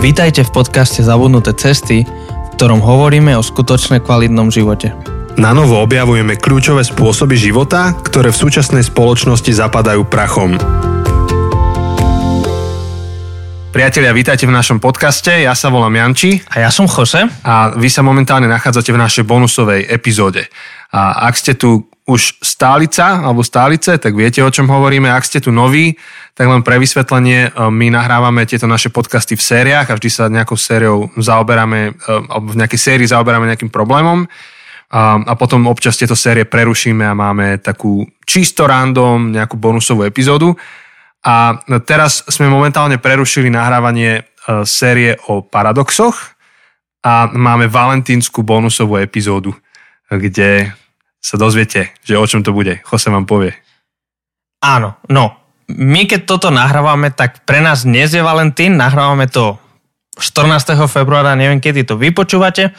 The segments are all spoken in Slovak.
Vítajte v podcaste Zabudnuté cesty, v ktorom hovoríme o skutočne kvalitnom živote. Na novo objavujeme kľúčové spôsoby života, ktoré v súčasnej spoločnosti zapadajú prachom. Priatelia, vítajte v našom podcaste. Ja sa volám Janči. A ja som Jose. A vy sa momentálne nachádzate v našej bonusovej epizóde. A ak ste tu už stálica alebo stálice, tak viete, o čom hovoríme. Ak ste tu noví, tak len pre vysvetlenie, e, my nahrávame tieto naše podcasty v sériách a vždy sa nejakou sériou zaoberáme, e, alebo v nejakej sérii zaoberáme nejakým problémom a, a potom občas tieto série prerušíme a máme takú čisto random nejakú bonusovú epizódu. A teraz sme momentálne prerušili nahrávanie e, série o paradoxoch a máme valentínsku bonusovú epizódu, kde sa dozviete, že o čom to bude. Jose vám povie. Áno, no. My keď toto nahrávame, tak pre nás dnes je Valentín, nahrávame to 14. februára, neviem kedy to vypočúvate.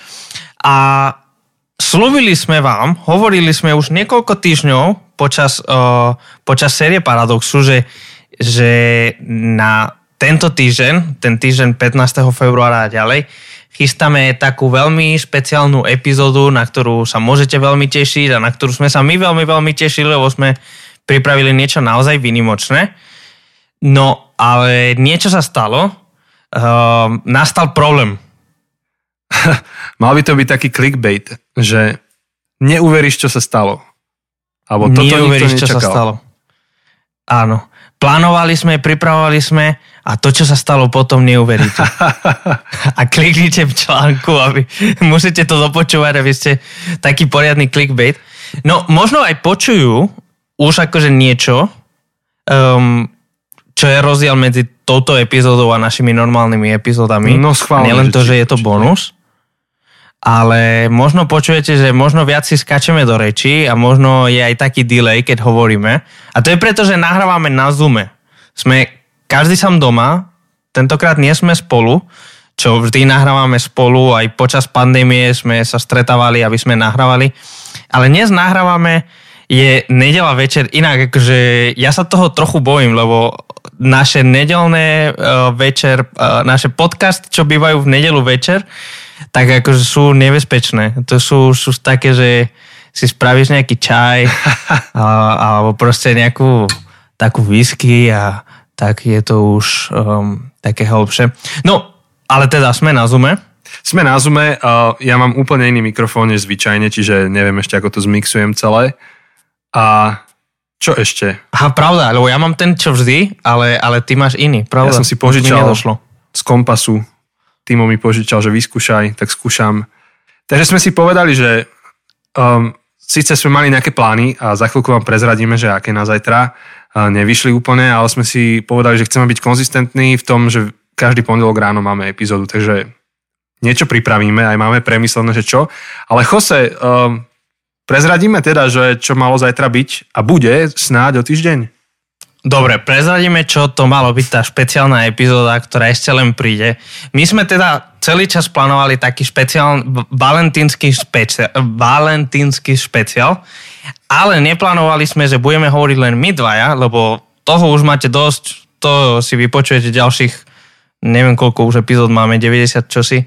A slúbili sme vám, hovorili sme už niekoľko týždňov počas, uh, počas série Paradoxu, že, že na tento týždeň, ten týždeň 15. februára a ďalej, chystáme takú veľmi špeciálnu epizódu, na ktorú sa môžete veľmi tešiť a na ktorú sme sa my veľmi, veľmi tešili, lebo sme pripravili niečo naozaj vynimočné. No, ale niečo sa stalo. Uh, nastal problém. Mal by to byť taký clickbait, že neuveríš, čo sa stalo. Alebo toto neuveríš, čo sa stalo. Áno. Plánovali sme, pripravovali sme a to, čo sa stalo potom, neuveríte. a kliknite v článku, aby musíte to dopočúvať, aby ste taký poriadny clickbait. No, možno aj počujú už akože niečo, um, čo je rozdiel medzi touto epizódou a našimi normálnymi epizódami. No schválne. Nielen to, že je to bonus. Ale možno počujete, že možno viac si skačeme do reči a možno je aj taký delay, keď hovoríme. A to je preto, že nahrávame na Zoome. Sme každý sám doma, tentokrát nie sme spolu, čo vždy nahrávame spolu, aj počas pandémie sme sa stretávali, aby sme nahrávali. Ale dnes nahrávame, je nedela večer, inak akože ja sa toho trochu bojím, lebo naše nedelné uh, večer, uh, naše podcast, čo bývajú v nedelu večer, tak akože sú nebezpečné. To sú, sú také, že si spravíš nejaký čaj a, alebo proste nejakú takú whisky a tak je to už um, také hlbšie. No, ale teda sme na Zoome. Sme na Zoome, uh, ja mám úplne iný mikrofón než zvyčajne, čiže neviem ešte, ako to zmixujem celé. A čo ešte? Aha, pravda, lebo ja mám ten, čo vždy, ale, ale ty máš iný, pravda? Ja som si požičal z kompasu. Timo mi požičal, že vyskúšaj, tak skúšam. Takže sme si povedali, že um, síce sme mali nejaké plány a za chvíľku vám prezradíme, že aké na zajtra, nevyšli úplne, ale sme si povedali, že chceme byť konzistentní v tom, že každý pondelok ráno máme epizódu, takže niečo pripravíme, aj máme premyslené, že čo. Ale Jose, um, prezradíme teda, že čo malo zajtra byť a bude snáď o týždeň? Dobre, prezradíme, čo to malo byť tá špeciálna epizóda, ktorá ešte len príde. My sme teda celý čas plánovali taký špeciál, valentínsky špeciál, valentínsky špeciál, ale neplánovali sme, že budeme hovoriť len my dvaja, lebo toho už máte dosť, to si vypočujete ďalších, neviem koľko už epizód máme, 90 čosi,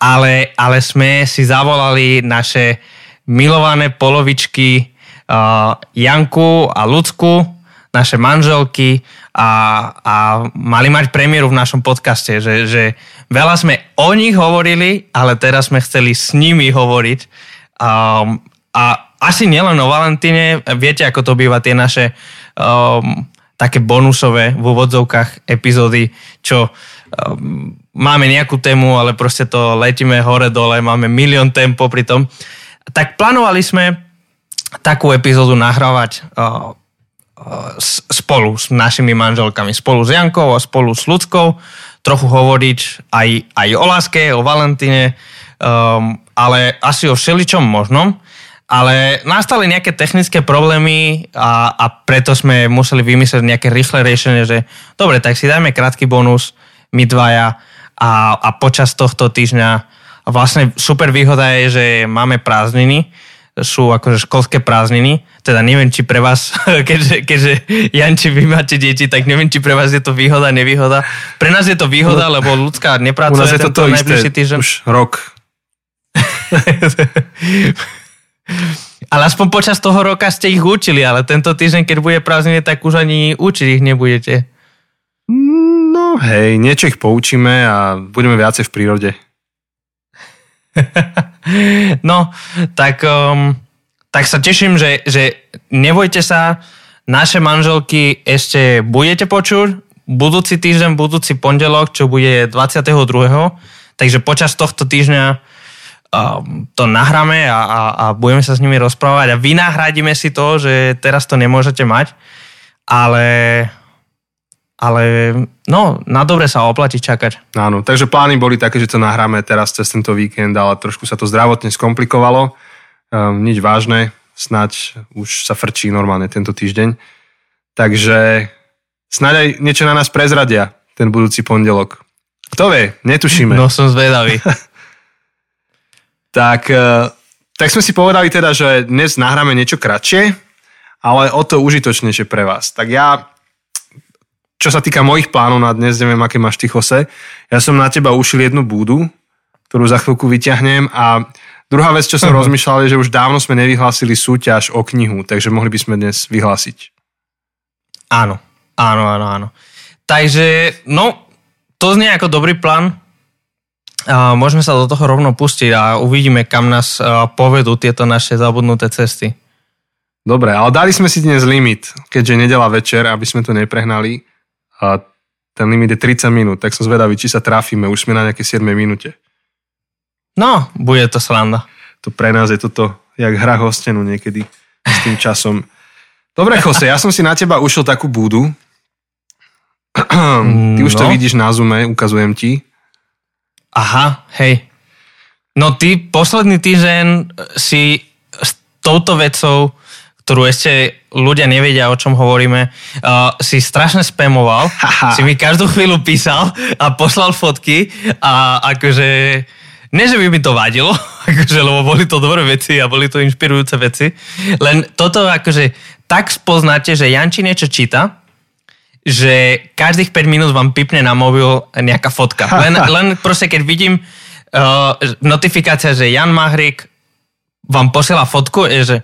ale, ale sme si zavolali naše milované polovičky uh, Janku a Lucku, naše manželky a, a mali mať premiéru v našom podcaste, že, že veľa sme o nich hovorili, ale teraz sme chceli s nimi hovoriť. Um, a asi nielen o Valentíne, viete, ako to býva tie naše um, také bonusové v úvodzovkách epizódy, čo um, máme nejakú tému, ale proste to letíme hore-dole, máme milión tém popri tom. Tak plánovali sme takú epizódu nahrávať uh, spolu s našimi manželkami, spolu s Jankou a spolu s ľudskou, trochu hovoriť aj, aj o láske, o Valentíne, um, ale asi o všeličom možnom. Ale nastali nejaké technické problémy a, a preto sme museli vymyslieť nejaké rýchle riešenie, že dobre, tak si dajme krátky bonus, my dvaja a, a počas tohto týždňa vlastne super výhoda je, že máme prázdniny, sú akože školské prázdniny. Teda neviem, či pre vás, keďže, keďže Janči, vy máte deti, tak neviem, či pre vás je to výhoda, nevýhoda. Pre nás je to výhoda, lebo ľudská nepracuje U nás je to to isté, týždeň. už rok. ale aspoň počas toho roka ste ich učili, ale tento týždeň, keď bude prázdniny, tak už ani učiť ich nebudete. No hej, niečo ich poučíme a budeme viacej v prírode. no, tak, um, tak sa teším, že, že nebojte sa, naše manželky ešte budete počuť, budúci týždeň, budúci pondelok, čo bude 22. Takže počas tohto týždňa um, to nahráme a, a, a budeme sa s nimi rozprávať a vynahradíme si to, že teraz to nemôžete mať, ale ale no, na dobre sa oplatí čakať. Áno, takže plány boli také, že to nahráme teraz cez tento víkend, ale trošku sa to zdravotne skomplikovalo. Um, nič vážne, snaď už sa frčí normálne tento týždeň. Takže snáď aj niečo na nás prezradia ten budúci pondelok. Kto vie, netušíme. No som zvedavý. tak, uh, tak sme si povedali teda, že dnes nahráme niečo kratšie, ale o to užitočnejšie pre vás. Tak ja čo sa týka mojich plánov na dnes, neviem, aké máš ty, Jose, ja som na teba ušil jednu búdu, ktorú za chvíľku vyťahnem a druhá vec, čo som uh-huh. rozmýšľal, je, že už dávno sme nevyhlásili súťaž o knihu, takže mohli by sme dnes vyhlásiť. Áno, áno, áno, áno. Takže, no, to znie ako dobrý plán. A môžeme sa do toho rovno pustiť a uvidíme, kam nás povedú tieto naše zabudnuté cesty. Dobre, ale dali sme si dnes limit, keďže nedela večer, aby sme to neprehnali a ten limit je 30 minút, tak som zvedavý, či sa trafíme, už sme na nejaké 7 minúte. No, bude to sranda. To pre nás je toto, jak hra hostenu niekedy s tým časom. Dobre, Jose, ja som si na teba ušiel takú búdu. Ty už no. to vidíš na Zoome, ukazujem ti. Aha, hej. No ty posledný týždeň si s touto vecou ktorú ešte ľudia nevedia, o čom hovoríme, uh, si strašne spamoval, si mi každú chvíľu písal a poslal fotky a akože, nie že by mi to vadilo, akože, lebo boli to dobré veci a boli to inšpirujúce veci, len toto akože tak spoznáte, že Janči niečo číta, že každých 5 minút vám pipne na mobil nejaká fotka. Len, len proste, keď vidím uh, notifikácia, že Jan Mahrik vám posiela fotku, je, že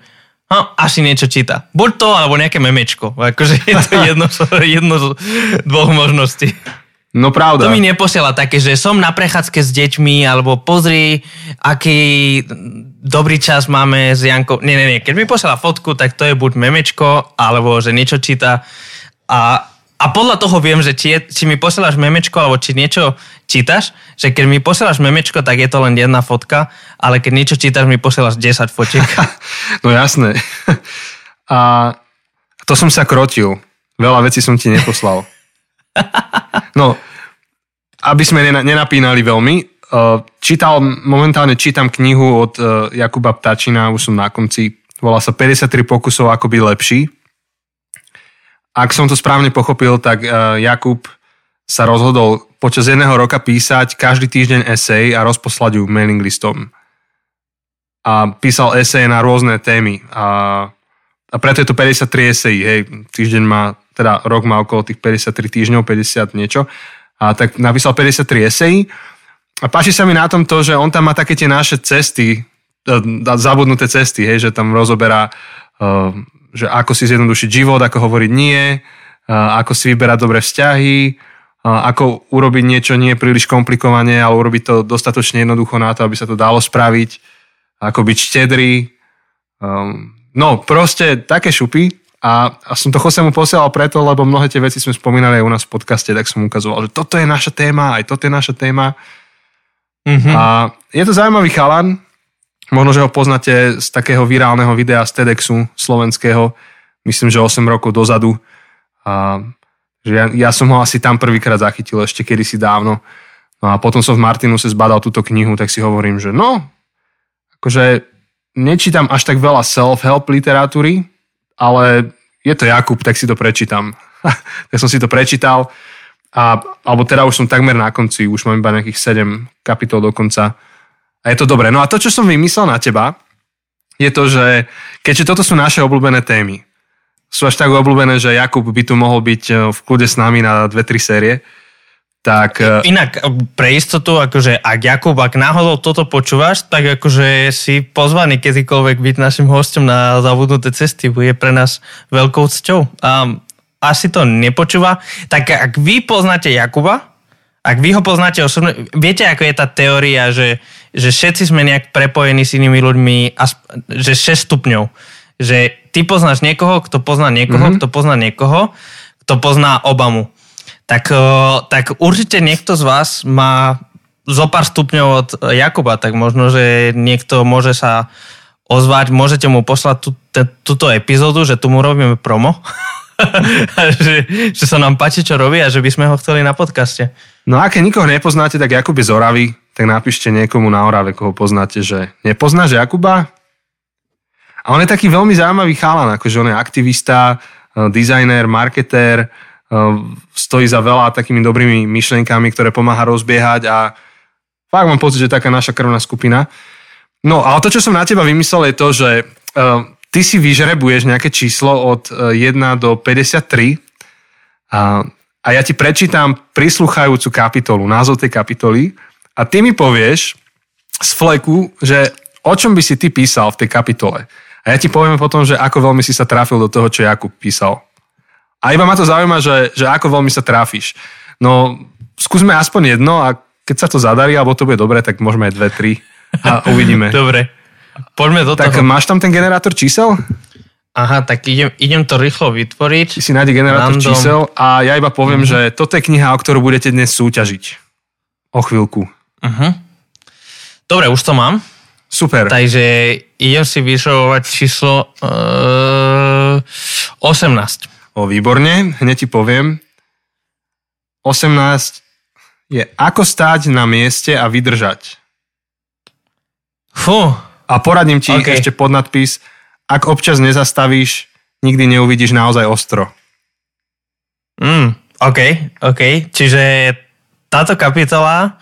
No, asi niečo číta. Buď to, alebo nejaké memečko. Akože je to jedno, jedno z dvoch možností. No pravda. To mi neposiela také, že som na prechádzke s deťmi, alebo pozri, aký dobrý čas máme s Jankou. Nie, nie, nie. Keď mi posiela fotku, tak to je buď memečko, alebo že niečo číta. A a podľa toho viem, že či, je, či mi posielaš memečko alebo či niečo čítaš, že keď mi posielaš memečko, tak je to len jedna fotka, ale keď niečo čítaš, mi posielaš 10 fotiek. no jasné. A to som sa krotil. Veľa vecí som ti neposlal. No, aby sme nenapínali veľmi, uh, čítal, momentálne čítam knihu od uh, Jakuba Ptačina, už som na konci, volá sa 53 pokusov, ako byť lepší ak som to správne pochopil, tak uh, Jakub sa rozhodol počas jedného roka písať každý týždeň esej a rozposlať ju mailing listom. A písal esej na rôzne témy. A, a preto je to 53 esej. Hej. Týždeň má, teda rok má okolo tých 53 týždňov, 50 niečo. A tak napísal 53 esej. A páči sa mi na tom to, že on tam má také tie naše cesty, e, zabudnuté cesty, hej, že tam rozoberá uh, že ako si zjednodušiť život, ako hovoriť nie, ako si vyberať dobré vzťahy, ako urobiť niečo nie príliš komplikovane, ale urobiť to dostatočne jednoducho na to, aby sa to dalo spraviť, ako byť štedrý. Um, no, proste také šupy a, a som to Jose mu posielal preto, lebo mnohé tie veci sme spomínali aj u nás v podcaste, tak som ukazoval, že toto je naša téma, aj toto je naša téma. Mm-hmm. A je to zaujímavý chalan, Možno, že ho poznáte z takého virálneho videa z TEDxu slovenského, myslím, že 8 rokov dozadu. A, že ja, ja som ho asi tam prvýkrát zachytil ešte kedysi dávno. No a potom som v Martinuse zbadal túto knihu, tak si hovorím, že no, akože nečítam až tak veľa self-help literatúry, ale je to Jakub, tak si to prečítam. tak som si to prečítal a, alebo teda už som takmer na konci, už mám iba nejakých 7 kapitol do konca a je to dobré. No a to, čo som vymyslel na teba, je to, že keďže toto sú naše obľúbené témy, sú až tak obľúbené, že Jakub by tu mohol byť e, v kľude s nami na dve, tri série, tak... e, Inak pre istotu, akože ak Jakub, ak náhodou toto počúvaš, tak akože si pozvaný kedykoľvek byť našim hostom na zabudnuté cesty. Bude pre nás veľkou cťou. A asi to nepočúva. Tak ak vy poznáte Jakuba, ak vy ho poznáte osobne, viete, ako je tá teória, že, že všetci sme nejak prepojení s inými ľuďmi, že 6 stupňov. Že ty poznáš niekoho, kto pozná niekoho, mm-hmm. kto pozná niekoho, kto pozná Obamu. Tak, o, tak určite niekto z vás má zo pár stupňov od Jakuba, tak možno, že niekto môže sa ozvať, môžete mu poslať tú, te, túto epizódu, že tu mu robíme promo. že, že sa nám páči, čo robí a že by sme ho chceli na podcaste. No a keď nikoho nepoznáte, tak Jakub je z Oravy, tak napíšte niekomu na Orave, koho poznáte, že nepoznáš Jakuba? A on je taký veľmi zaujímavý chalan, akože on je aktivista, eh, dizajner, marketér, eh, stojí za veľa takými dobrými myšlienkami, ktoré pomáha rozbiehať a fakt mám pocit, že taká naša krvná skupina. No ale to, čo som na teba vymyslel, je to, že uh, ty si vyžrebuješ nejaké číslo od 1 do 53 a, a ja ti prečítam prisluchajúcu kapitolu, názov tej kapitoly a ty mi povieš z fleku, že o čom by si ty písal v tej kapitole. A ja ti poviem potom, že ako veľmi si sa trafil do toho, čo Jakub písal. A iba ma to zaujíma, že, že ako veľmi sa trafíš. No, skúsme aspoň jedno a keď sa to zadarí, alebo to bude dobre, tak môžeme aj dve, tri a uvidíme. Dobre. Poďme do tak toho. máš tam ten generátor čísel? Aha, tak idem, idem to rýchlo vytvoriť. Ty si nájde generátor Random. čísel a ja iba poviem, mm-hmm. že toto je kniha, o ktorú budete dnes súťažiť. O chvíľku. Uh-huh. Dobre, už to mám. Super. Takže idem si vyšovať číslo uh, 18. O, výborne, hneď ti poviem. 18 je ako stáť na mieste a vydržať. Fú, A poradím ti OK. ešte podnadpis, ak občas nezastavíš, nikdy neuvidíš naozaj ostro. mm, OK, OK. Čiže táto kapitola,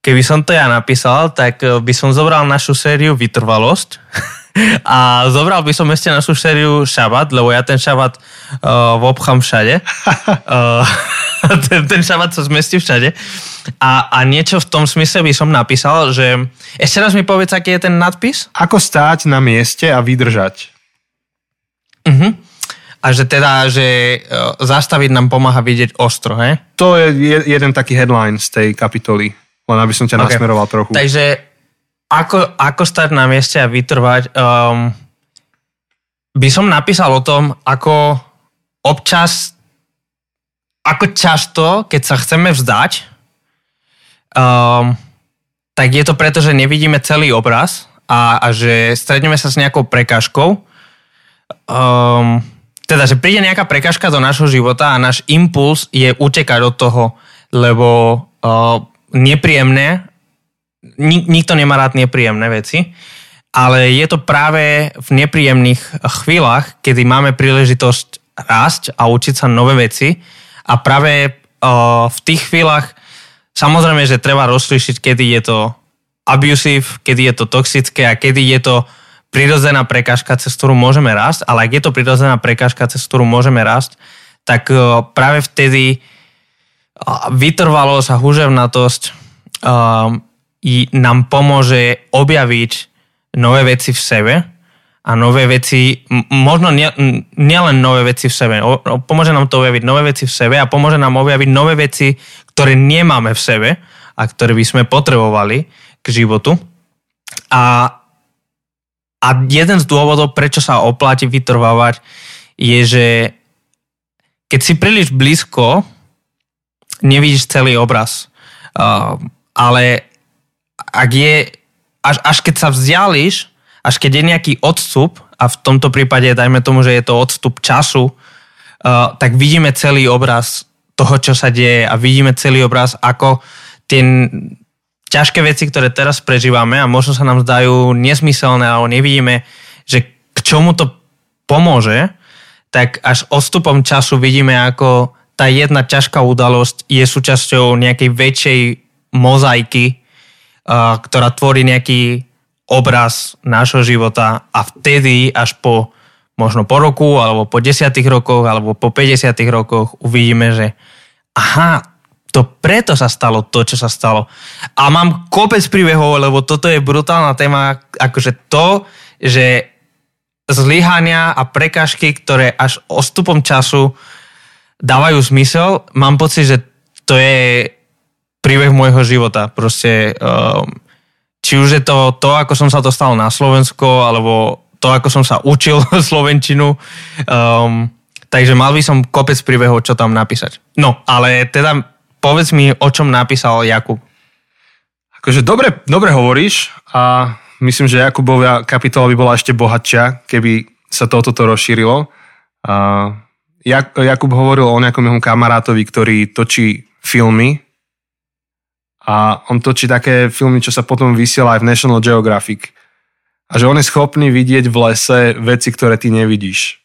keby som to ja napísal, tak eh, by som zobral našu sériu Vytrvalosť a zobral by som ešte našu sériu Šabat, lebo ja ten Šabat uh, obchám všade. uh, ten, ten Šabat sa zmestí všade. A, a niečo v tom smysle by som napísal, že ešte raz mi povedz, aký je ten nadpis? Ako stáť na mieste a vydržať. Uh-huh. A že teda, že zastaviť nám pomáha vidieť ostro, he? To je je- jeden taký headline z tej kapitoly. Len aby som ťa OK. nasmeroval trochu. Takže ako, ako stať na mieste a vytrvať, um, by som napísal o tom, ako občas, ako často, keď sa chceme vzdať, um, tak je to preto, že nevidíme celý obraz a, a že stretneme sa s nejakou prekážkou. Um, teda, že príde nejaká prekážka do nášho života a náš impuls je utekať od toho, lebo uh, nepríjemné. Nik, nikto nemá rád nepríjemné veci, ale je to práve v nepríjemných chvíľach, kedy máme príležitosť rásť a učiť sa nové veci. A práve uh, v tých chvíľach samozrejme, že treba rozlišiť, kedy je to abusive, kedy je to toxické a kedy je to prirodzená prekážka, cez ktorú môžeme rásť, ale ak je to prirodzená prekážka, cez ktorú môžeme rásť, tak uh, práve vtedy uh, vytrvalosť a huževnatosť i nám pomôže objaviť nové veci v sebe a nové veci, možno nie- nielen nové veci v sebe, o- o- pomôže nám to objaviť nové veci v sebe a pomôže nám objaviť nové veci, ktoré nemáme v sebe a ktoré by sme potrebovali k životu. A, a jeden z dôvodov, prečo sa oplatí vytrvávať, je, že keď si príliš blízko, nevidíš celý obraz. Uh, ale ak je, až, až keď sa vzdiališ, až keď je nejaký odstup, a v tomto prípade dajme tomu, že je to odstup času, uh, tak vidíme celý obraz toho, čo sa deje a vidíme celý obraz, ako tie ťažké veci, ktoré teraz prežívame a možno sa nám zdajú nesmyselné, alebo nevidíme, že k čomu to pomôže, tak až odstupom času vidíme, ako tá jedna ťažká udalosť je súčasťou nejakej väčšej mozaiky, uh, ktorá tvorí nejaký obraz nášho života a vtedy až po možno po roku, alebo po desiatých rokoch, alebo po 50 rokoch uvidíme, že aha, to preto sa stalo to, čo sa stalo. A mám kopec príbehov, lebo toto je brutálna téma, akože to, že zlyhania a prekažky, ktoré až ostupom času dávajú zmysel, mám pocit, že to je príbeh môjho života. Proste um, či už je to to, ako som sa dostal na Slovensko, alebo to, ako som sa učil slovenčinu. Um, takže mal by som kopec príbehov, čo tam napísať. No, ale teda povedz mi, o čom napísal Jakub. Akože dobre, dobre hovoríš a myslím, že Jakubovia kapitola by bola ešte bohatšia, keby sa toto to rozšírilo. A Jakub hovoril o nejakom jeho kamarátovi, ktorý točí filmy a on točí také filmy, čo sa potom vysiela aj v National Geographic. A že on je schopný vidieť v lese veci, ktoré ty nevidíš.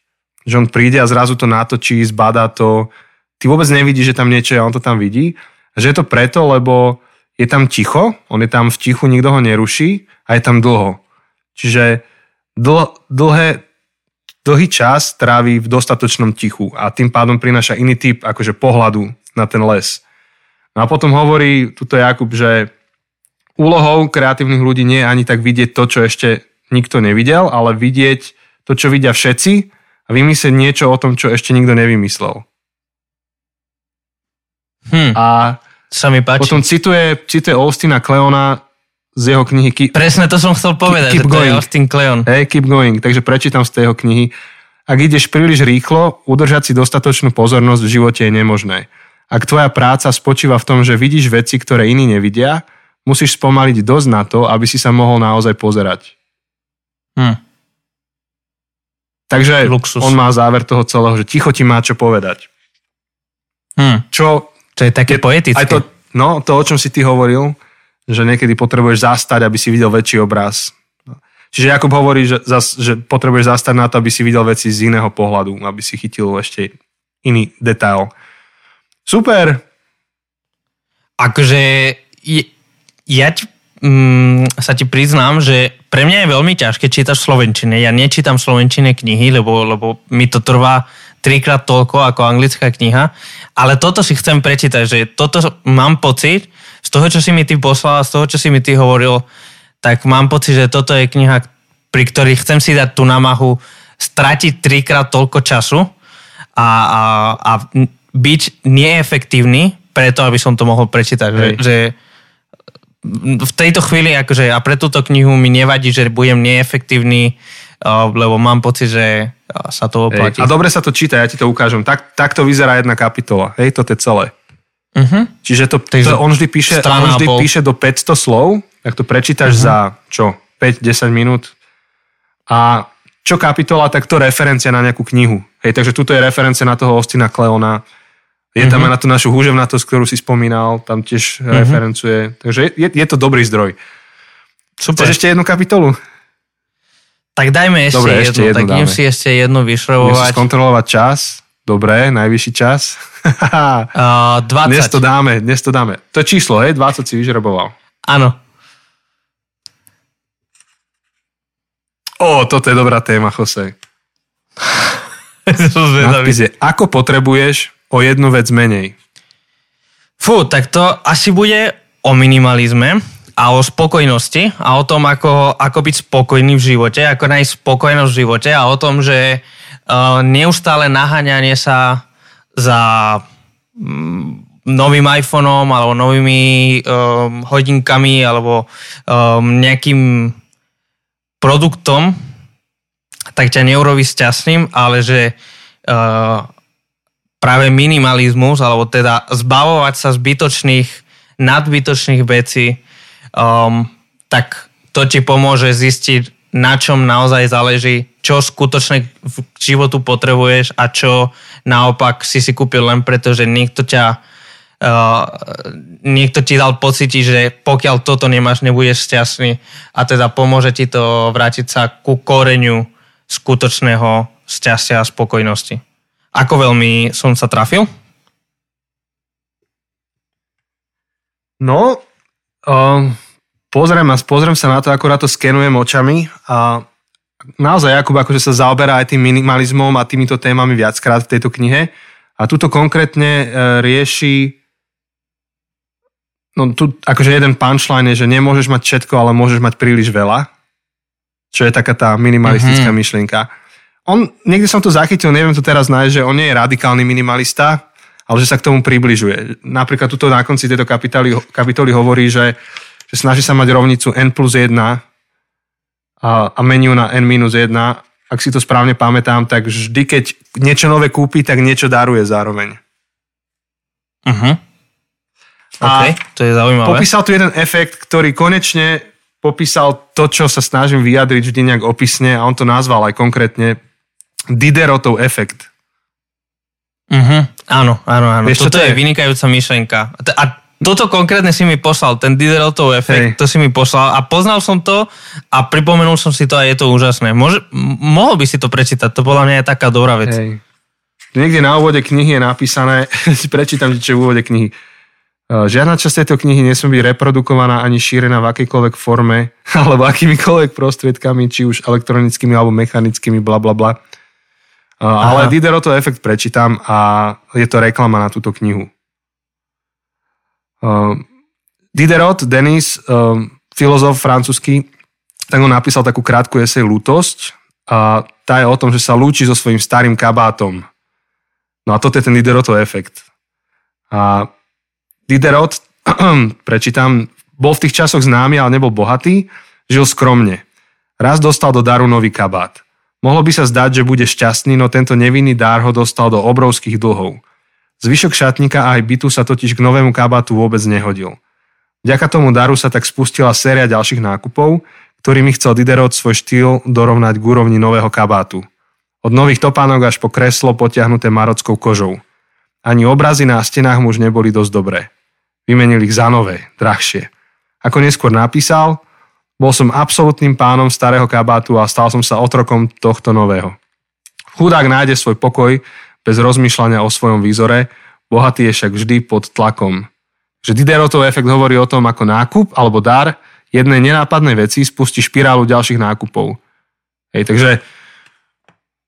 Že on príde a zrazu to natočí, zbadá to. Ty vôbec nevidíš, že tam niečo je a on to tam vidí. A že je to preto, lebo je tam ticho, on je tam v tichu, nikto ho neruší a je tam dlho. Čiže dl, dlhé, dlhý čas trávi v dostatočnom tichu a tým pádom prináša iný typ akože pohľadu na ten les. No a potom hovorí tuto Jakub, že úlohou kreatívnych ľudí nie je ani tak vidieť to, čo ešte nikto nevidel, ale vidieť to, čo vidia všetci a vymyslieť niečo o tom, čo ešte nikto nevymyslel. Hm, a sa mi páči. Potom cituje, cituje Austina Kleona z jeho knihy Keep, Presne to som chcel povedať, keep, keep going. to je Austin Kleon. Hey, keep going, takže prečítam z tej jeho knihy. Ak ideš príliš rýchlo, udržať si dostatočnú pozornosť v živote je nemožné. Ak tvoja práca spočíva v tom, že vidíš veci, ktoré iní nevidia, musíš spomaliť dosť na to, aby si sa mohol naozaj pozerať. Hm. Takže Luxus. on má záver toho celého, že ticho ti má čo povedať. Hm. Čo... To je také poetické. Aj to, no, to, o čom si ty hovoril, že niekedy potrebuješ zastať, aby si videl väčší obraz. Čiže Jakub hovorí, že, zas, že potrebuješ zastať na to, aby si videl veci z iného pohľadu, aby si chytil ešte iný detail. Super. Akože ja ti, mm, sa ti priznám, že pre mňa je veľmi ťažké čítať Slovenčine. Ja nečítam Slovenčine knihy, lebo, lebo mi to trvá trikrát toľko ako anglická kniha. Ale toto si chcem prečítať, že toto mám pocit, z toho, čo si mi ty poslal, z toho, čo si mi ty hovoril, tak mám pocit, že toto je kniha, pri ktorej chcem si dať tú námahu stratiť trikrát toľko času a, a, a byť neefektívny, preto aby som to mohol prečítať. Že, že v tejto chvíli, akože a pre túto knihu mi nevadí, že budem neefektívny, lebo mám pocit, že sa to oplatí. Hej, a dobre sa to číta, ja ti to ukážem. Tak, tak to vyzerá jedna kapitola. Hej, to je celé. Uh-huh. Čiže to, to on vždy, píše, on vždy píše do 500 slov, tak to prečítaš uh-huh. za čo? 5-10 minút. A čo kapitola, tak to referencia na nejakú knihu. Hej, takže tuto je referencia na toho Ostina Kleona je tam mm-hmm. aj na tú našu húževnatosť, ktorú si spomínal, tam tiež mm-hmm. referencuje. Takže je, je to dobrý zdroj. Super. Chceš ešte jednu kapitolu? Tak dajme ešte Dobre, jednu, ešte jednu tak idem si ešte jednu vyšrobovať. Musíš skontrolovať čas. Dobre, najvyšší čas. uh, 20. Dnes to dáme, dnes to dáme. To je číslo, hej? 20 si vyžroboval. Áno. Ó, toto je dobrá téma, Jose. Nadpis je, ako potrebuješ o jednu vec menej. Fú, tak to asi bude o minimalizme a o spokojnosti a o tom, ako, ako byť spokojný v živote, ako nájsť spokojnosť v živote a o tom, že neustále naháňanie sa za um, novým iPhoneom alebo novými um, hodinkami alebo um, nejakým produktom, tak ťa neurobi šťastným, ale že uh, práve minimalizmus, alebo teda zbavovať sa zbytočných, nadbytočných vecí, um, tak to ti pomôže zistiť, na čom naozaj záleží, čo skutočne v životu potrebuješ a čo naopak si si kúpil len preto, že niekto ťa Uh, niekto ti dal pocíti, že pokiaľ toto nemáš, nebudeš šťastný a teda pomôže ti to vrátiť sa ku koreňu skutočného šťastia a spokojnosti. Ako veľmi som sa trafil? No, um, pozriem, a pozriem sa na to, akorát to skenujem očami a naozaj Jakub akože sa zaoberá aj tým minimalizmom a týmito témami viackrát v tejto knihe. A tuto konkrétne e, rieši no tu akože jeden punchline je, že nemôžeš mať všetko, ale môžeš mať príliš veľa. Čo je taká tá minimalistická mm-hmm. myšlienka. On, niekde som to zachytil, neviem to teraz nájsť, že on nie je radikálny minimalista, ale že sa k tomu približuje. Napríklad tuto na konci tejto kapitoly, kapitoly hovorí, že, že snaží sa mať rovnicu n plus 1 a, a menu na n minus 1. Ak si to správne pamätám, tak vždy, keď niečo nové kúpi, tak niečo daruje zároveň. Uh-huh. OK, to je zaujímavé. Popísal tu jeden efekt, ktorý konečne popísal to, čo sa snažím vyjadriť vždy nejak opisne a on to nazval aj konkrétne Diderotov efekt. Uh-huh. Áno, áno, áno. Vieš, toto to je? je vynikajúca myšlenka. A toto konkrétne si mi poslal, ten Diderotov efekt, Hej. to si mi poslal a poznal som to a pripomenul som si to a je to úžasné. Môže, mohol by si to prečítať, to podľa mňa je taká dobrá vec. Hej. Niekde na úvode knihy je napísané, si prečítam, čo je v úvode knihy. Žiadna časť tejto knihy nesmie byť reprodukovaná ani šírená v akejkoľvek forme alebo akýmikoľvek prostriedkami, či už elektronickými alebo mechanickými, bla bla bla. Aha. Ale Diderotov efekt prečítam a je to reklama na túto knihu. Diderot, Denis, filozof francúzsky, tak on napísal takú krátku esej Lútosť a tá je o tom, že sa lúči so svojím starým kabátom. No a toto je ten Diderotov efekt. A Diderot, prečítam, bol v tých časoch známy, ale nebol bohatý, žil skromne. Raz dostal do daru nový kabát. Mohlo by sa zdať, že bude šťastný, no tento nevinný dár ho dostal do obrovských dlhov. Zvyšok šatníka a aj bytu sa totiž k novému kabátu vôbec nehodil. Vďaka tomu daru sa tak spustila séria ďalších nákupov, ktorými chcel Diderot svoj štýl dorovnať k úrovni nového kabátu. Od nových topánok až po kreslo potiahnuté marockou kožou. Ani obrazy na stenách mu už neboli dosť dobré. Vymenili ich za nové, drahšie. Ako neskôr napísal, bol som absolútnym pánom starého kabátu a stal som sa otrokom tohto nového. Chudák nájde svoj pokoj bez rozmýšľania o svojom výzore, bohatý je však vždy pod tlakom. Že Diderotov efekt hovorí o tom, ako nákup alebo dar jednej nenápadnej veci spustí špirálu ďalších nákupov. Hej, takže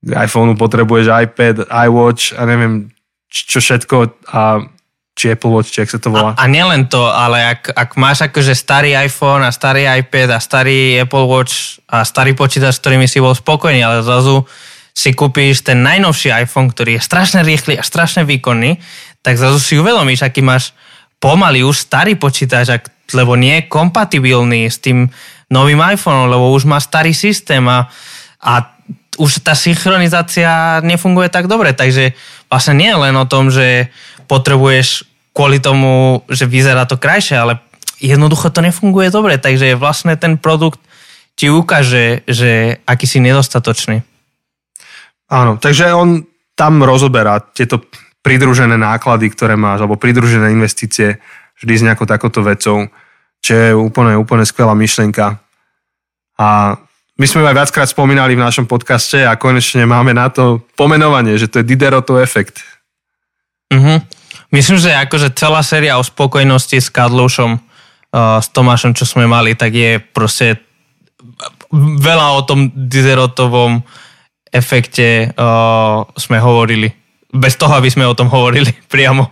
iPhoneu potrebuješ iPad, iWatch a neviem čo všetko a či Apple Watch, či ak sa to volá. A, a nielen to, ale ak, ak máš akože starý iPhone a starý iPad a starý Apple Watch a starý počítač, s ktorými si bol spokojný, ale zrazu si kúpíš ten najnovší iPhone, ktorý je strašne rýchly a strašne výkonný, tak zrazu si uvedomíš, aký máš pomaly už starý počítač, lebo nie je kompatibilný s tým novým iPhoneom, lebo už má starý systém a, a už tá synchronizácia nefunguje tak dobre, takže vlastne nie je len o tom, že potrebuješ kvôli tomu, že vyzerá to krajšie, ale jednoducho to nefunguje dobre, takže vlastne ten produkt ti ukáže, že aký si nedostatočný. Áno, takže on tam rozoberá tieto pridružené náklady, ktoré máš, alebo pridružené investície vždy s nejakou takouto vecou, čo je úplne, úplne skvelá myšlienka. A my sme aj viackrát spomínali v našom podcaste a konečne máme na to pomenovanie, že to je Diderotov efekt. Uh-huh. Myslím, že akože celá séria o spokojnosti s Kadlušom, uh, s Tomášom, čo sme mali, tak je proste veľa o tom Diderotovom efekte uh, sme hovorili. Bez toho, aby sme o tom hovorili priamo.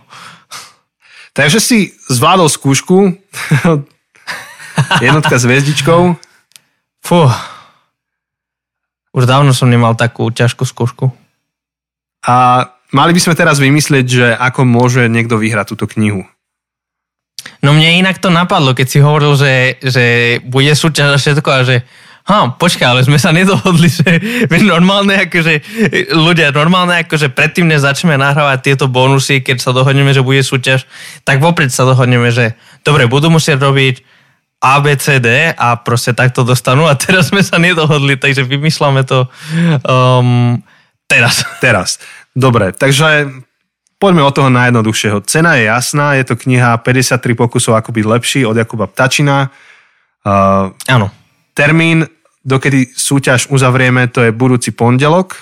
Takže si zvládol skúšku. Jednotka s hviezdičkou. Fú. Už dávno som nemal takú ťažkú skúšku. A mali by sme teraz vymyslieť, že ako môže niekto vyhrať túto knihu. No mne inak to napadlo, keď si hovoril, že, že bude súťaž a všetko a že ha, počkaj, ale sme sa nedohodli, že normálne akože ľudia, normálne akože predtým, než začneme nahrávať tieto bonusy, keď sa dohodneme, že bude súťaž, tak vopred sa dohodneme, že dobre, budú musieť robiť ABCD a proste takto dostanú a teraz sme sa nedohodli, takže vymýšľame to um, teraz. Teraz. Dobre, takže poďme od toho najjednoduchšieho. Cena je jasná, je to kniha 53 pokusov, ako byť lepší od Jakuba Ptačina. Uh, Áno. Termín, dokedy súťaž uzavrieme, to je budúci pondelok.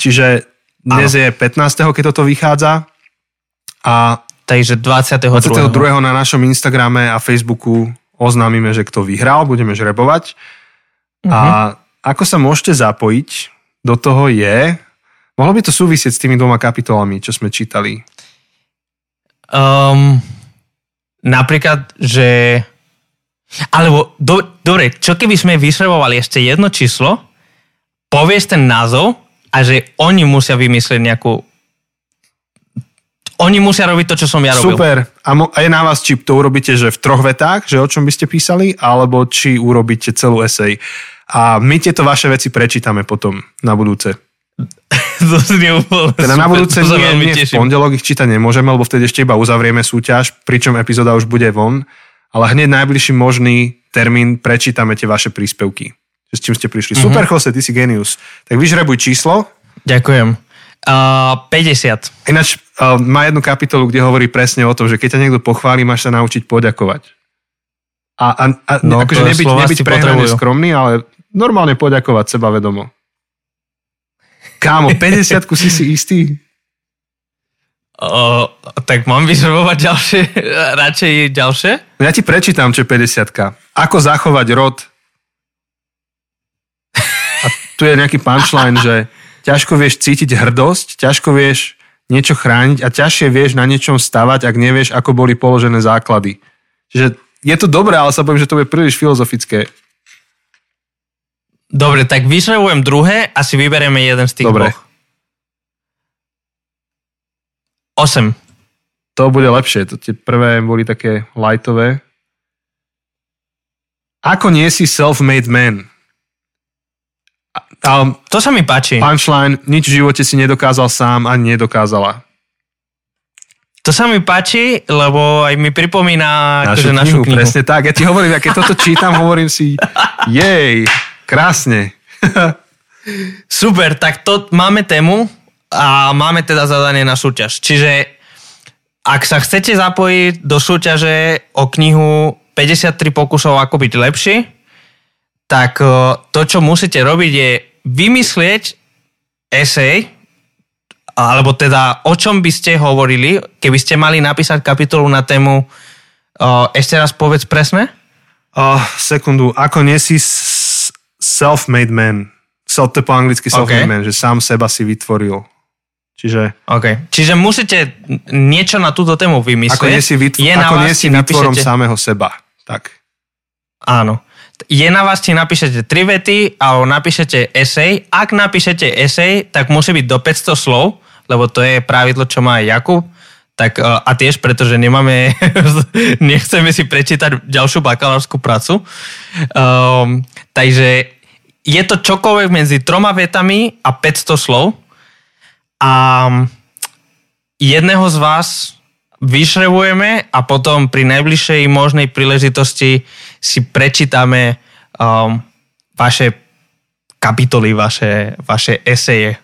Čiže dnes Áno. je 15. keď toto vychádza. A Takže 22. 22. na našom Instagrame a Facebooku oznámime, že kto vyhral, budeme žrebovať. Uh-huh. A ako sa môžete zapojiť do toho je, mohlo by to súvisieť s tými dvoma kapitolami, čo sme čítali. Um, napríklad, že... Alebo, do, dobre, čo keby sme vysrebovali ešte jedno číslo, povieš ten názov a že oni musia vymyslieť nejakú oni musia robiť to, čo som ja robil. Super. A, mo- a je na vás, či to urobíte, že v troch vetách, že o čom by ste písali, alebo či urobíte celú esej. A my tieto vaše veci prečítame potom na budúce. to Teda na budúce nie, nie v pondelok ich čítať nemôžeme, lebo vtedy ešte iba uzavrieme súťaž, pričom epizóda už bude von, ale hneď najbližší možný termín prečítame tie vaše príspevky. S čím ste prišli. Mm-hmm. Super, Jose, ty si genius. Tak vyžrebuj číslo. Ďakujem. Uh, 50. Ináč uh, má jednu kapitolu, kde hovorí presne o tom, že keď ťa niekto pochváli, máš sa naučiť poďakovať. A, a, a no, akože nebyť, nebyť prehrane skromný, ale normálne poďakovať seba vedomo. Kámo, 50 si si istý? O, tak mám vyžrebovať ďalšie, radšej ďalšie? Ja ti prečítam, čo je 50 Ako zachovať rod. A tu je nejaký punchline, že ťažko vieš cítiť hrdosť, ťažko vieš niečo chrániť a ťažšie vieš na niečom stavať, ak nevieš, ako boli položené základy. Čiže je to dobré, ale sa poviem, že to bude príliš filozofické. Dobre, tak vyšrebujem druhé a si vyberieme jeden z tých Dobre. dvoch. 8. To bude lepšie. To tie prvé boli také lightové. Ako nie si self-made man? Um, to sa mi páči. Punchline, nič v živote si nedokázal sám ani nedokázala. To sa mi páči, lebo aj mi pripomína našu, akože knihu, našu knihu. Presne tak. Ja ti hovorím, ja keď toto čítam, hovorím si, jej, krásne. Super, tak to máme tému a máme teda zadanie na súťaž. Čiže ak sa chcete zapojiť do súťaže o knihu 53 pokusov, ako byť lepší, tak to, čo musíte robiť, je vymyslieť esej, alebo teda o čom by ste hovorili, keby ste mali napísať kapitolu na tému, ešte raz povedz presne? Uh, sekundu, ako nie si self-made man. Self, to po anglicky self-made okay. man, že sám seba si vytvoril. Čiže... Okay. Čiže musíte niečo na túto tému vymyslieť. Ako nie si, vytv- je ako nie si vytvorom napíšete... samého seba. Tak. Áno je na vás, či napíšete tri vety alebo napíšete esej. Ak napíšete esej, tak musí byť do 500 slov, lebo to je pravidlo, čo má Jakub. Tak, e, a tiež pretože nemáme, nechceme si prečítať ďalšiu bakalárskú prácu. Um, takže je to čokoľvek medzi troma vetami a 500 slov. A jedného z vás vyšrebujeme a potom pri najbližšej možnej príležitosti si prečítame um, vaše kapitoly, vaše, vaše eseje.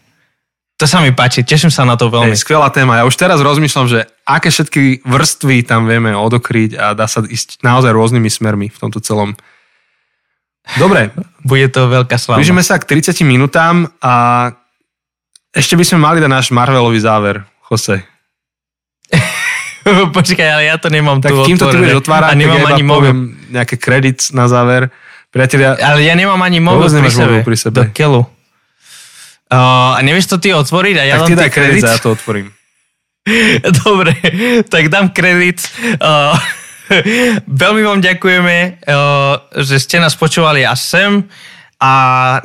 To sa mi páči, teším sa na to veľmi. Hey, skvelá téma. Ja už teraz rozmýšľam, že aké všetky vrstvy tam vieme odokryť a dá sa ísť naozaj rôznymi smermi v tomto celom. Dobre. Bude to veľká sláva. Blížime sa k 30 minútám a ešte by sme mali dať náš Marvelový záver. Jose. Počkaj, ale ja to nemám tak tu kým to ty budeš otvárať, a nemám ani mobil. nejaké kredit na záver. Priatelia, ale ja nemám ani mobil pri sebe. pri sebe. Do keľu. Uh, a nevieš to ty otvoriť? A ja tak ty daj kredit a ja to otvorím. Dobre, tak dám kredit. Uh, veľmi vám ďakujeme, uh, že ste nás počúvali až sem. A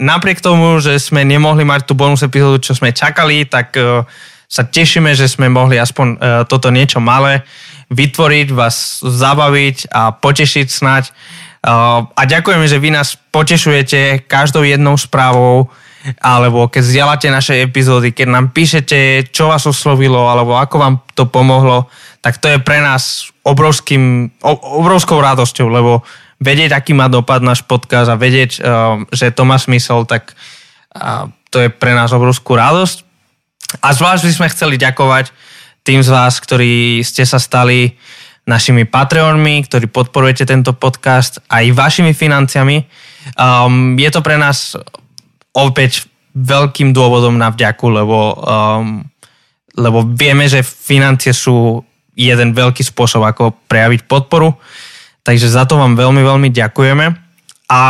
napriek tomu, že sme nemohli mať tú bonus epizódu, čo sme čakali, tak uh, sa tešíme, že sme mohli aspoň uh, toto niečo malé vytvoriť, vás zabaviť a potešiť snať. Uh, a ďakujeme, že vy nás potešujete každou jednou správou, alebo keď zdieľate naše epizódy, keď nám píšete, čo vás oslovilo, alebo ako vám to pomohlo, tak to je pre nás obrovským, obrovskou radosťou, lebo vedieť, aký má dopad náš podcast a vedieť, uh, že to má smysel, tak uh, to je pre nás obrovskú radosť. A zvlášť by sme chceli ďakovať tým z vás, ktorí ste sa stali našimi Patreonmi, ktorí podporujete tento podcast aj vašimi financiami. Um, je to pre nás opäť veľkým dôvodom na vďaku, lebo, um, lebo vieme, že financie sú jeden veľký spôsob, ako prejaviť podporu. Takže za to vám veľmi, veľmi ďakujeme. A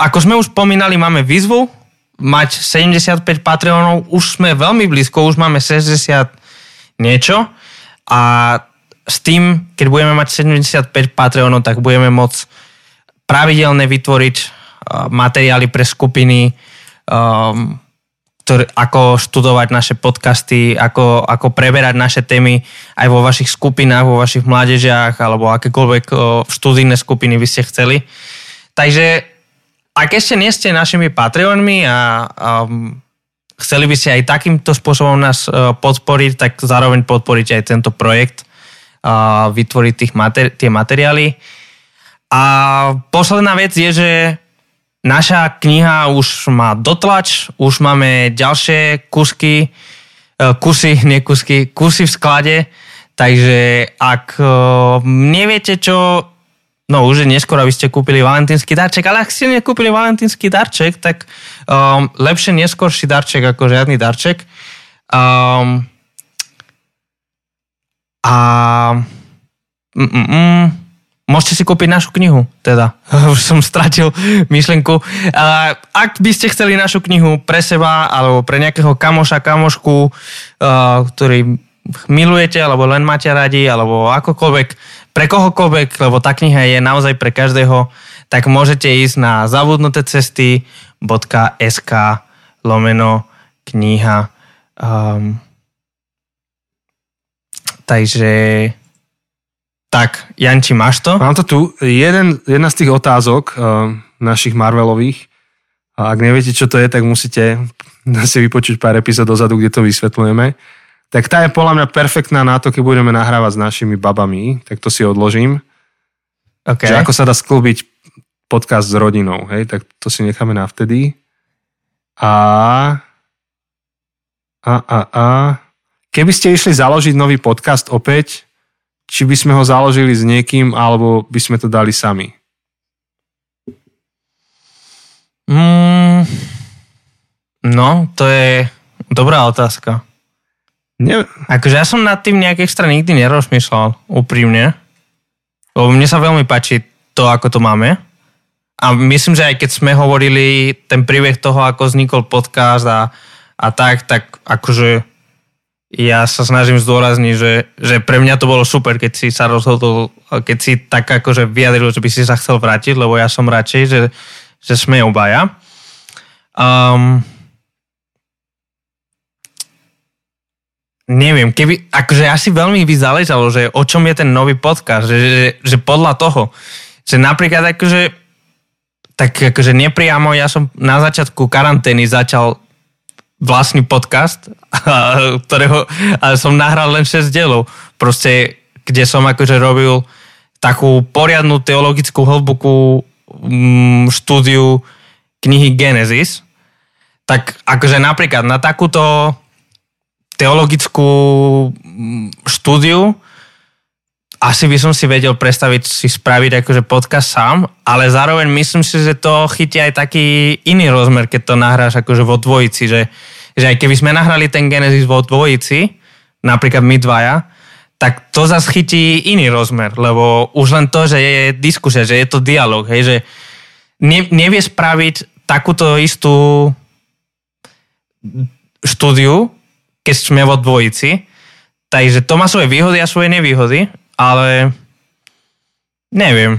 ako sme už spomínali, máme výzvu mať 75 Patreonov, už sme veľmi blízko, už máme 60 niečo a s tým, keď budeme mať 75 Patreonov, tak budeme môcť pravidelne vytvoriť uh, materiály pre skupiny, um, ktorý, ako študovať naše podcasty, ako, ako preberať naše témy aj vo vašich skupinách, vo vašich mládežiach alebo akékoľvek uh, študijné skupiny by ste chceli. Takže ak ešte nie ste našimi Patreonmi a, a chceli by ste aj takýmto spôsobom nás uh, podporiť, tak zároveň podporiť aj tento projekt a vytvoriť tých mater- tie materiály. A posledná vec je, že naša kniha už má dotlač, už máme ďalšie kusky, uh, kusy, nie kusky, kusy v sklade, takže ak uh, neviete, čo no už je neskôr, aby ste kúpili valentínsky darček, ale ak ste nekúpili valentínsky darček, tak um, lepšie neskôrší darček ako žiadny darček. Um, a mm, mm, mm, môžete si kúpiť našu knihu, teda. Už som stratil myšlenku. Ak by ste chceli našu knihu pre seba alebo pre nejakého kamoša, kamošku, uh, ktorý milujete alebo len máte radi alebo akokoľvek, pre kohokoľvek, lebo tá kniha je naozaj pre každého, tak môžete ísť na zabudnuté cesty.sk lomeno kniha. Um, takže tak, Janči, máš to? Mám to tu. Jeden, jedna z tých otázok uh, našich Marvelových, a ak neviete, čo to je, tak musíte si vypočuť pár epizód dozadu, kde to vysvetlujeme tak tá je podľa mňa perfektná na to, keď budeme nahrávať s našimi babami, tak to si odložím. Okay. Že ako sa dá sklbiť podcast s rodinou, hej, tak to si necháme na vtedy. A, a, a, a, keby ste išli založiť nový podcast opäť, či by sme ho založili s niekým, alebo by sme to dali sami? Mm, no, to je dobrá otázka. Ne... Akože ja som nad tým nejak extra nikdy nerozmýšľal, úprimne. Lebo mne sa veľmi páči to, ako to máme. A myslím, že aj keď sme hovorili ten príbeh toho, ako vznikol podcast a, a tak, tak akože ja sa snažím zdôrazniť, že, že pre mňa to bolo super, keď si sa rozhodol, keď si tak akože vyjadril, že by si sa chcel vrátiť, lebo ja som radšej, že, že sme obaja. Um, Neviem, keby, akože asi veľmi by záležalo, že o čom je ten nový podcast, že, že, že podľa toho, že napríklad akože, tak akože nepriamo, ja som na začiatku karantény začal vlastný podcast, ktorého ale som nahral len 6 dielov, proste, kde som akože robil takú poriadnu teologickú hlbokú mm, štúdiu knihy Genesis, tak akože napríklad na takúto teologickú mm, štúdiu, asi by som si vedel predstaviť si spraviť akože podcast sám, ale zároveň myslím si, že to chytí aj taký iný rozmer, keď to nahráš akože vo dvojici, že, že aj keby sme nahrali ten Genesis vo dvojici, napríklad my dvaja, tak to zase chytí iný rozmer, lebo už len to, že je diskusia, že je to dialog, hej, že ne, nevie spraviť takúto istú štúdiu, keď sme vo dvojici. Takže to má svoje výhody a svoje nevýhody, ale neviem.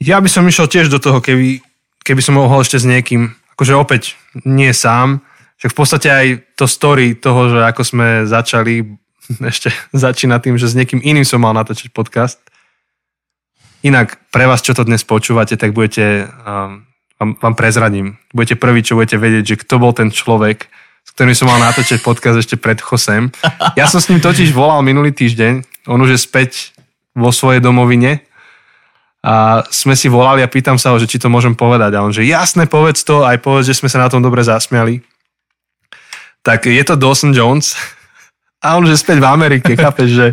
Ja by som išiel tiež do toho, keby, keby som mohol ešte s niekým, akože opäť nie sám, však v podstate aj to story toho, že ako sme začali, ešte začína tým, že s niekým iným som mal natočiť podcast. Inak pre vás, čo to dnes počúvate, tak budete, um, vám, vám prezradím, budete prvý, čo budete vedieť, že kto bol ten človek, s ktorým som mal natočiť podcast ešte pred Chosem. Ja som s ním totiž volal minulý týždeň, on už je späť vo svojej domovine a sme si volali a pýtam sa ho, že či to môžem povedať. A on, že jasne, povedz to, aj povedz, že sme sa na tom dobre zasmiali. Tak je to Dawson Jones a on, že späť v Amerike, chápeš, že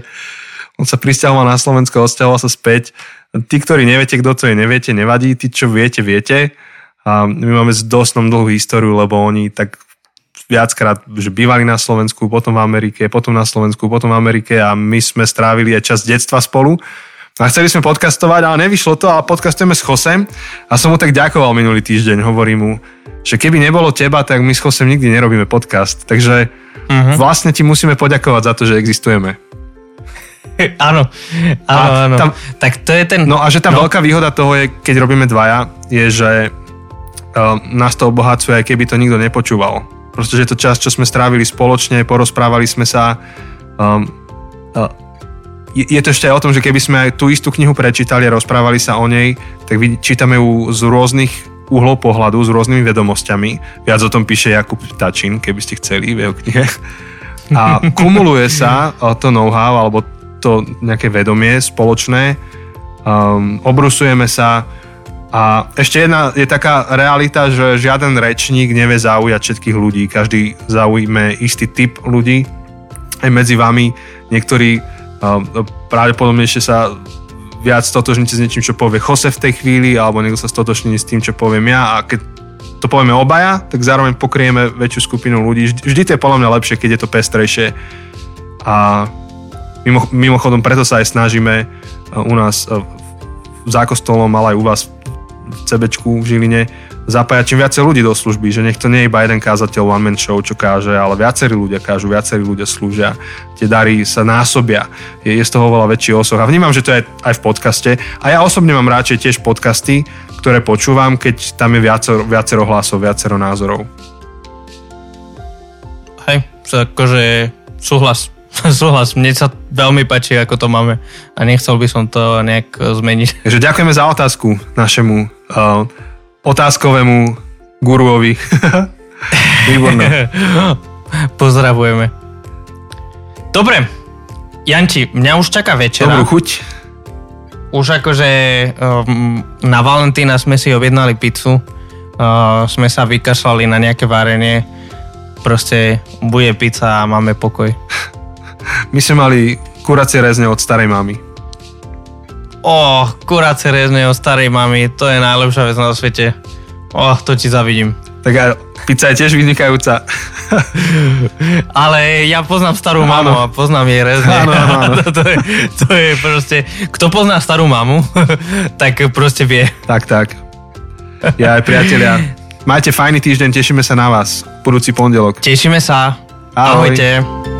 on sa pristahoval na Slovensko, odsťahoval sa späť. Tí, ktorí neviete, kto to je, neviete, nevadí. Tí, čo viete, viete. A my máme s Dawsonom dlhú históriu, lebo oni tak viackrát, že bývali na Slovensku, potom v Amerike, potom na Slovensku, potom v Amerike a my sme strávili aj čas detstva spolu. A chceli sme podcastovať, ale nevyšlo to a podcastujeme s Chosem a som mu tak ďakoval minulý týždeň, hovorím mu, že keby nebolo teba, tak my s Chosem nikdy nerobíme podcast. Takže uh-huh. vlastne ti musíme poďakovať za to, že existujeme. áno, áno, áno. Tam, tak to je ten... No a že tá no. veľká výhoda toho je, keď robíme dvaja, je, že uh, nás to obohacuje, aj keby to nikto nepočúval. Proste, že to čas, čo sme strávili spoločne, porozprávali sme sa, um, uh, je to ešte aj o tom, že keby sme aj tú istú knihu prečítali a rozprávali sa o nej, tak čítame ju z rôznych uhlov pohľadu, s rôznymi vedomosťami. Viac o tom píše Jakub Tačin, keby ste chceli v jeho knihe. A kumuluje sa to know-how, alebo to nejaké vedomie spoločné. Um, obrusujeme sa a ešte jedna je taká realita, že žiaden rečník nevie zaujať všetkých ľudí. Každý zaujme istý typ ľudí. Aj medzi vami niektorí pravdepodobnejšie sa viac stotožníte s niečím, čo povie Jose v tej chvíli, alebo niekto sa stotožní s tým, čo poviem ja a keď to povieme obaja, tak zároveň pokrieme väčšiu skupinu ľudí. Vždy to je podľa mňa lepšie, keď je to pestrejšie. A mimo, mimochodom preto sa aj snažíme u nás v zákostolom, ale aj u vás v CBčku v Žiline zapájať čím viacej ľudí do služby, že nech to nie je iba jeden kázateľ one man show, čo káže, ale viacerí ľudia kážu, viacerí ľudia slúžia, tie dary sa násobia, je, je z toho veľa väčší osoch. A vnímam, že to je aj v podcaste. A ja osobne mám radšej tiež podcasty, ktoré počúvam, keď tam je viacero, viacero hlasov, viacero názorov. Hej, akože súhlas, súhlas, mne sa veľmi páči, ako to máme a nechcel by som to nejak zmeniť. Takže ďakujeme za otázku našemu uh, otázkovému guruovi. Výborné. Pozdravujeme. Dobre, Janči, mňa už čaká večera. Dobrú chuť. Už akože um, na Valentína sme si objednali pizzu, uh, sme sa vykašľali na nejaké varenie, proste bude pizza a máme pokoj. My sme mali kuracie rezne od starej mamy. Oh, kurace rezne od starej mamy, to je najlepšia vec na svete. Oh, to ti zavidím. Tak aj pizza je tiež vynikajúca. Ale ja poznám starú mamu a poznám jej rezne. Áno, áno, áno. to, to, je, to je proste... Kto pozná starú mamu, tak proste vie. Tak, tak. Ja aj priatelia. Majte fajný týždeň, tešíme sa na vás. Budúci pondelok. Tešíme sa. Ahoj. Ahojte.